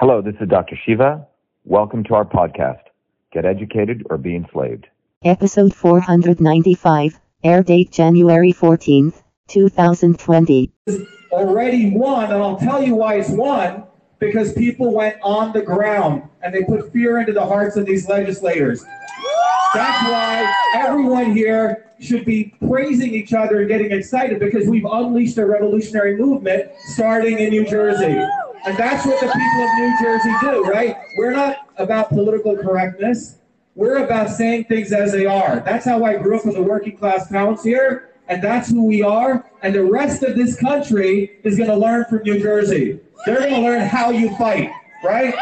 Hello, this is Dr. Shiva. Welcome to our podcast, Get Educated or Be Enslaved. Episode 495, air date January 14th, 2020. already won, and I'll tell you why it's won because people went on the ground and they put fear into the hearts of these legislators. That's why everyone here should be praising each other and getting excited because we've unleashed a revolutionary movement starting in New Jersey. And that's what the people of New Jersey do, right? We're not about political correctness. We're about saying things as they are. That's how I grew up with the working class towns here, and that's who we are. And the rest of this country is going to learn from New Jersey. They're going to learn how you fight, right?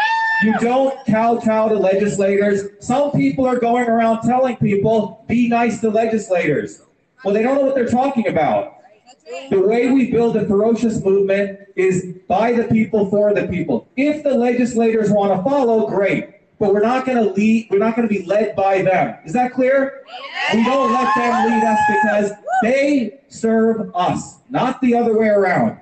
You don't kowtow to legislators. Some people are going around telling people, be nice to legislators. Well, they don't know what they're talking about. The way we build a ferocious movement is by the people, for the people. If the legislators want to follow, great. But we're not going to lead, we're not going to be led by them. Is that clear? We don't let them lead us because they serve us, not the other way around.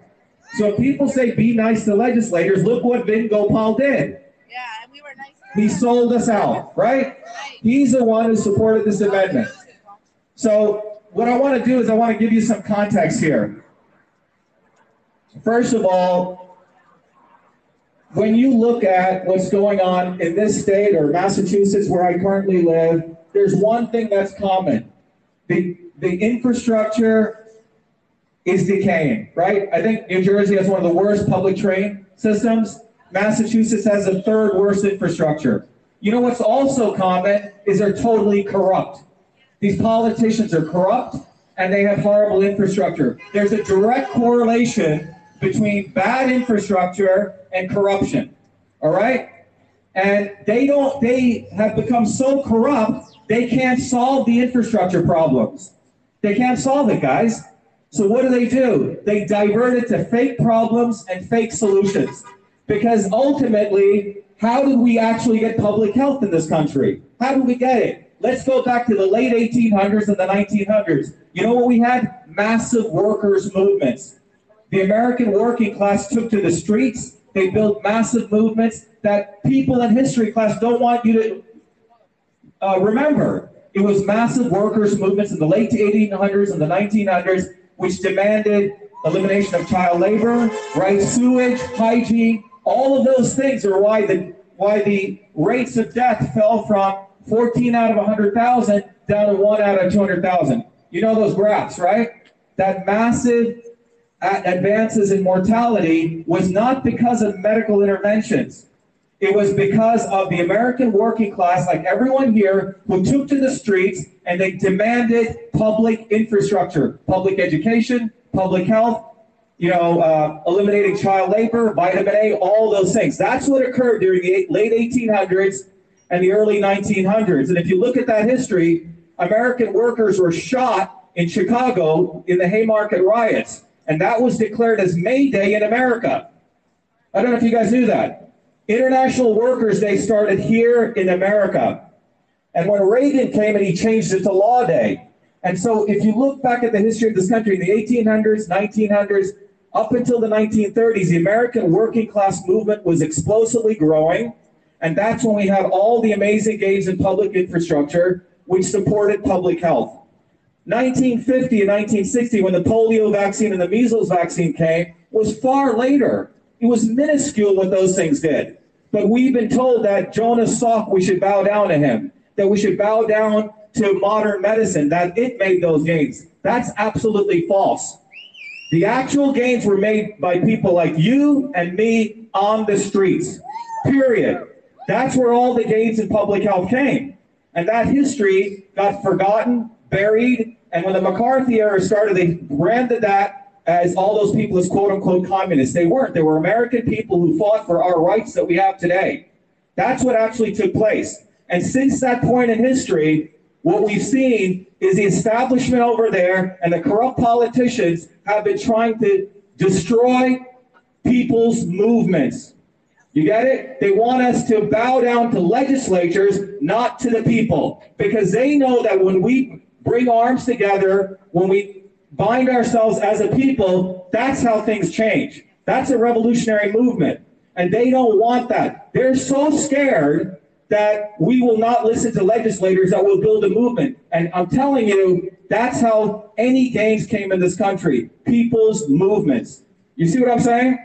So if people say be nice to legislators, look what Vin Gopal did. Yeah, and we were nice. He sold us out, right? right? He's the one who supported this amendment. So what I want to do is I want to give you some context here. First of all, when you look at what's going on in this state or Massachusetts where I currently live, there's one thing that's common. The, the infrastructure is decaying, right? I think New Jersey has one of the worst public train systems. Massachusetts has the third worst infrastructure. You know what's also common is they're totally corrupt. These politicians are corrupt and they have horrible infrastructure. There's a direct correlation between bad infrastructure and corruption. All right? And they don't they have become so corrupt they can't solve the infrastructure problems. They can't solve it, guys. So what do they do? They divert it to fake problems and fake solutions. Because ultimately, how did we actually get public health in this country? How did we get it? Let's go back to the late 1800s and the 1900s. You know what we had? Massive workers' movements. The American working class took to the streets. They built massive movements that people in history class don't want you to uh, remember. It was massive workers' movements in the late 1800s and the 1900s, which demanded elimination of child labor, right? Sewage, hygiene, all of those things are why the why the rates of death fell from 14 out of 100,000 down to one out of 200,000. You know those graphs, right? That massive advances in mortality was not because of medical interventions. It was because of the American working class, like everyone here, who took to the streets and they demanded public infrastructure, public education, public health, you know, uh, eliminating child labor, vitamin A, all those things. That's what occurred during the late 1800s and the early 1900s. And if you look at that history, American workers were shot in Chicago in the Haymarket riots. And that was declared as May Day in America. I don't know if you guys knew that. International Workers' Day started here in America. And when Reagan came and he changed it to Law Day. And so if you look back at the history of this country in the 1800s, 1900s, up until the 1930s, the American working class movement was explosively growing. And that's when we had all the amazing gains in public infrastructure, which supported public health. 1950 and 1960, when the polio vaccine and the measles vaccine came, was far later. It was minuscule what those things did. But we've been told that Jonas Salk, we should bow down to him, that we should bow down to modern medicine, that it made those gains. That's absolutely false. The actual gains were made by people like you and me on the streets, period. That's where all the gains in public health came. And that history got forgotten, buried, and when the McCarthy era started, they branded that as all those people as quote unquote communists. They weren't. They were American people who fought for our rights that we have today. That's what actually took place. And since that point in history, what we've seen is the establishment over there and the corrupt politicians have been trying to destroy people's movements. You get it? They want us to bow down to legislatures, not to the people, because they know that when we bring arms together, when we bind ourselves as a people, that's how things change. That's a revolutionary movement. And they don't want that. They're so scared that we will not listen to legislators that will build a movement. And I'm telling you, that's how any gains came in this country people's movements. You see what I'm saying?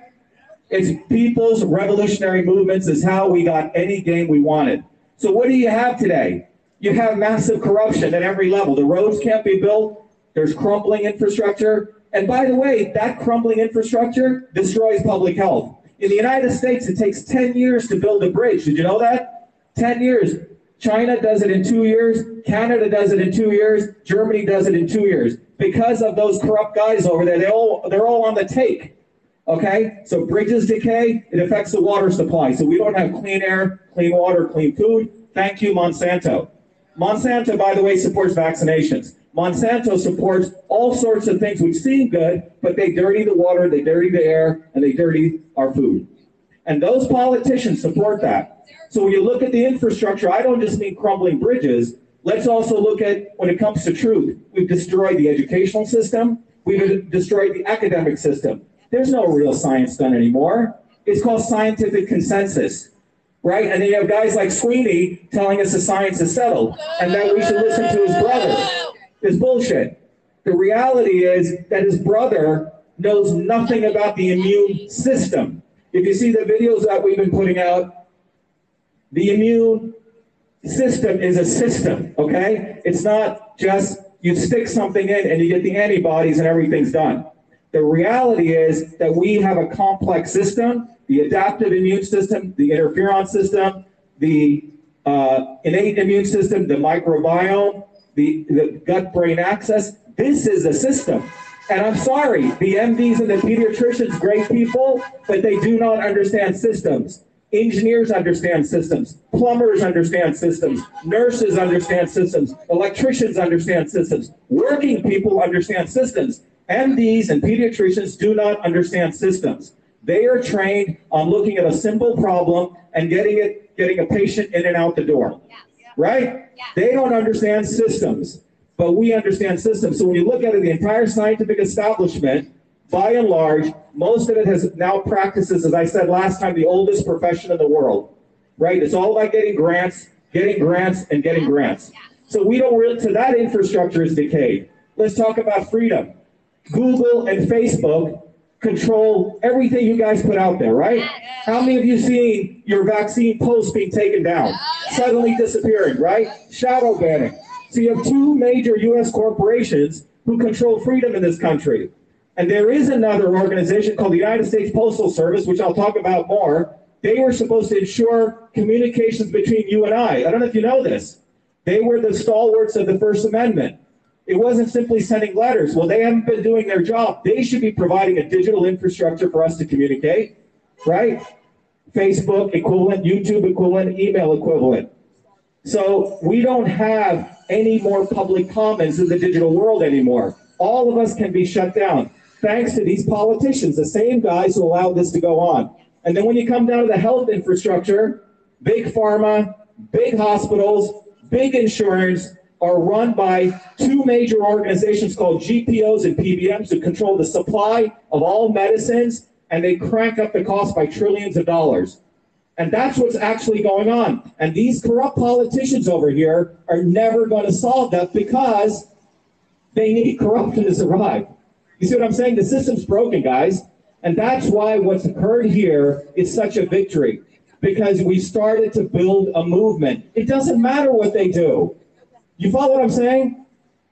It's people's revolutionary movements is how we got any game we wanted. So what do you have today? You have massive corruption at every level. The roads can't be built. There's crumbling infrastructure. And by the way, that crumbling infrastructure destroys public health. In the United States, it takes 10 years to build a bridge. Did you know that? 10 years. China does it in two years. Canada does it in two years. Germany does it in two years. Because of those corrupt guys over there, they all they're all on the take. Okay? So bridges decay, it affects the water supply. So we don't have clean air, clean water, clean food. Thank you, Monsanto. Monsanto, by the way, supports vaccinations. Monsanto supports all sorts of things which seem good, but they dirty the water, they dirty the air, and they dirty our food. And those politicians support that. So when you look at the infrastructure, I don't just mean crumbling bridges. Let's also look at when it comes to truth. We've destroyed the educational system. We've destroyed the academic system. There's no real science done anymore. It's called scientific consensus, right? And then you have guys like Sweeney telling us the science is settled and that we should listen to his brother. It's bullshit. The reality is that his brother knows nothing about the immune system. If you see the videos that we've been putting out, the immune system is a system, okay? It's not just you stick something in and you get the antibodies and everything's done. The reality is that we have a complex system, the adaptive immune system, the interferon system, the uh, innate immune system, the microbiome, the, the gut-brain axis. This is a system. And I'm sorry, the MDs and the pediatricians, great people, but they do not understand systems. Engineers understand systems. Plumbers understand systems. Nurses understand systems. Electricians understand systems. Working people understand systems. MDs and pediatricians do not understand systems. They are trained on looking at a simple problem and getting it, getting a patient in and out the door. Yeah, yeah. Right? Yeah. They don't understand systems, but we understand systems. So when you look at it, the entire scientific establishment, by and large, most of it has now practices, as I said last time, the oldest profession in the world. Right? It's all about getting grants, getting grants, and getting grants. So we don't really, so that infrastructure is decayed. Let's talk about freedom. Google and Facebook control everything you guys put out there, right? How many of you seen your vaccine posts being taken down, suddenly disappearing, right? Shadow banning. So you have two major U.S. corporations who control freedom in this country. And there is another organization called the United States Postal Service, which I'll talk about more. They were supposed to ensure communications between you and I. I don't know if you know this. They were the stalwarts of the First Amendment. It wasn't simply sending letters. Well, they haven't been doing their job. They should be providing a digital infrastructure for us to communicate, right? Facebook equivalent, YouTube equivalent, email equivalent. So we don't have any more public comments in the digital world anymore. All of us can be shut down thanks to these politicians, the same guys who allowed this to go on. And then when you come down to the health infrastructure, big pharma, big hospitals, big insurance, are run by two major organizations called GPOs and PBMs who control the supply of all medicines and they crank up the cost by trillions of dollars. And that's what's actually going on. And these corrupt politicians over here are never going to solve that because they need corruption to survive. You see what I'm saying? The system's broken, guys. And that's why what's occurred here is such a victory because we started to build a movement. It doesn't matter what they do. You follow what I'm saying?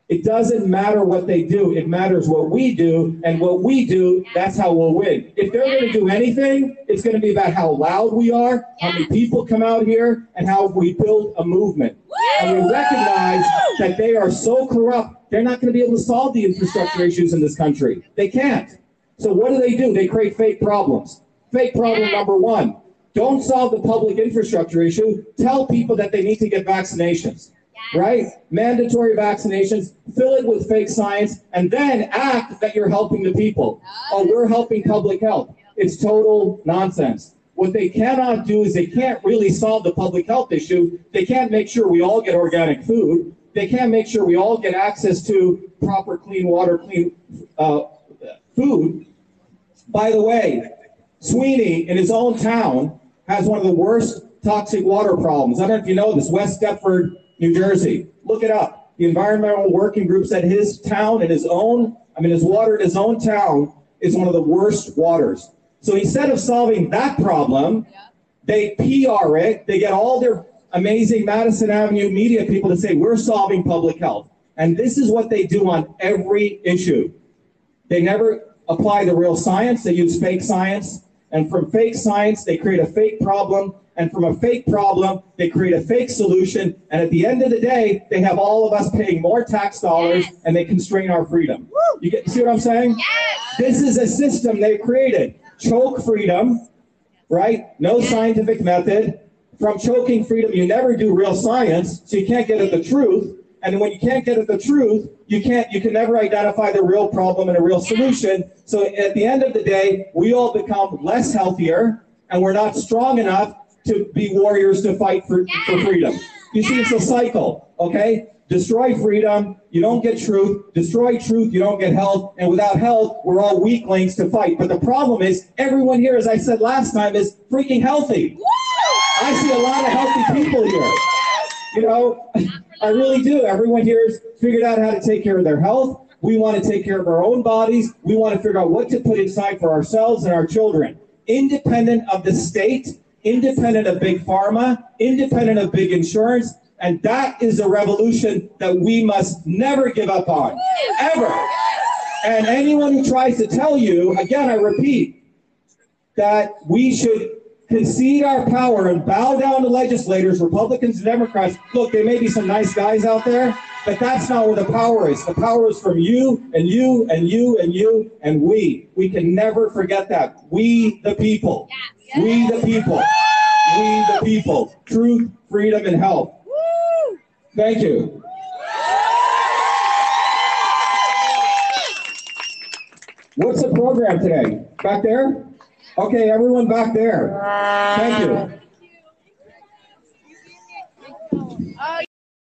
It doesn't matter what they do. It matters what we do. And what we do, that's how we'll win. If they're going to do anything, it's going to be about how loud we are, how many people come out here, and how we build a movement. And we recognize that they are so corrupt, they're not going to be able to solve the infrastructure issues in this country. They can't. So what do they do? They create fake problems. Fake problem number one. Don't solve the public infrastructure issue. Tell people that they need to get vaccinations right? Mandatory vaccinations, fill it with fake science, and then act that you're helping the people. Oh, we're helping public health. It's total nonsense. What they cannot do is they can't really solve the public health issue. They can't make sure we all get organic food. They can't make sure we all get access to proper clean water, clean uh, food. By the way, Sweeney, in his own town, has one of the worst toxic water problems. I don't know if you know this, West Deptford, New Jersey. Look it up. The environmental working group said his town and his own, I mean, his water in his own town is one of the worst waters. So instead of solving that problem, they PR it. They get all their amazing Madison Avenue media people to say, we're solving public health. And this is what they do on every issue. They never apply the real science. They use fake science. And from fake science, they create a fake problem. And from a fake problem, they create a fake solution. And at the end of the day, they have all of us paying more tax dollars Yes. and they constrain our freedom. You get, see what I'm saying? Yes. This is a system they've created. Choke freedom, right? No scientific method. From choking freedom, you never do real science, so you can't get at the truth. And when you can't get at the truth, you can't you can never identify the real problem and a real solution. So at the end of the day, we all become less healthier and we're not strong enough to be warriors to fight for, for freedom. You see, it's a cycle, okay? Destroy freedom, you don't get truth. Destroy truth, you don't get health. And without health, we're all weaklings to fight. But the problem is, everyone here, as I said last time, is freaking healthy. I see a lot of healthy people here. You know, I really do. Everyone here has figured out how to take care of their health. We want to take care of our own bodies. We want to figure out what to put inside for ourselves and our children, independent of the state, independent of big pharma, independent of big insurance. And that is a revolution that we must never give up on, ever. And anyone who tries to tell you, again, I repeat, that we should concede our power and bow down to legislators, Republicans and Democrats. Look, there may be some nice guys out there, but that's not where the power is. The power is from you and you and you and you and we. We can never forget that. We, the people. We, the people. We, the people. Truth, freedom, and health. Thank you. What's the program today? Back there? Okay, everyone back there. Thank you.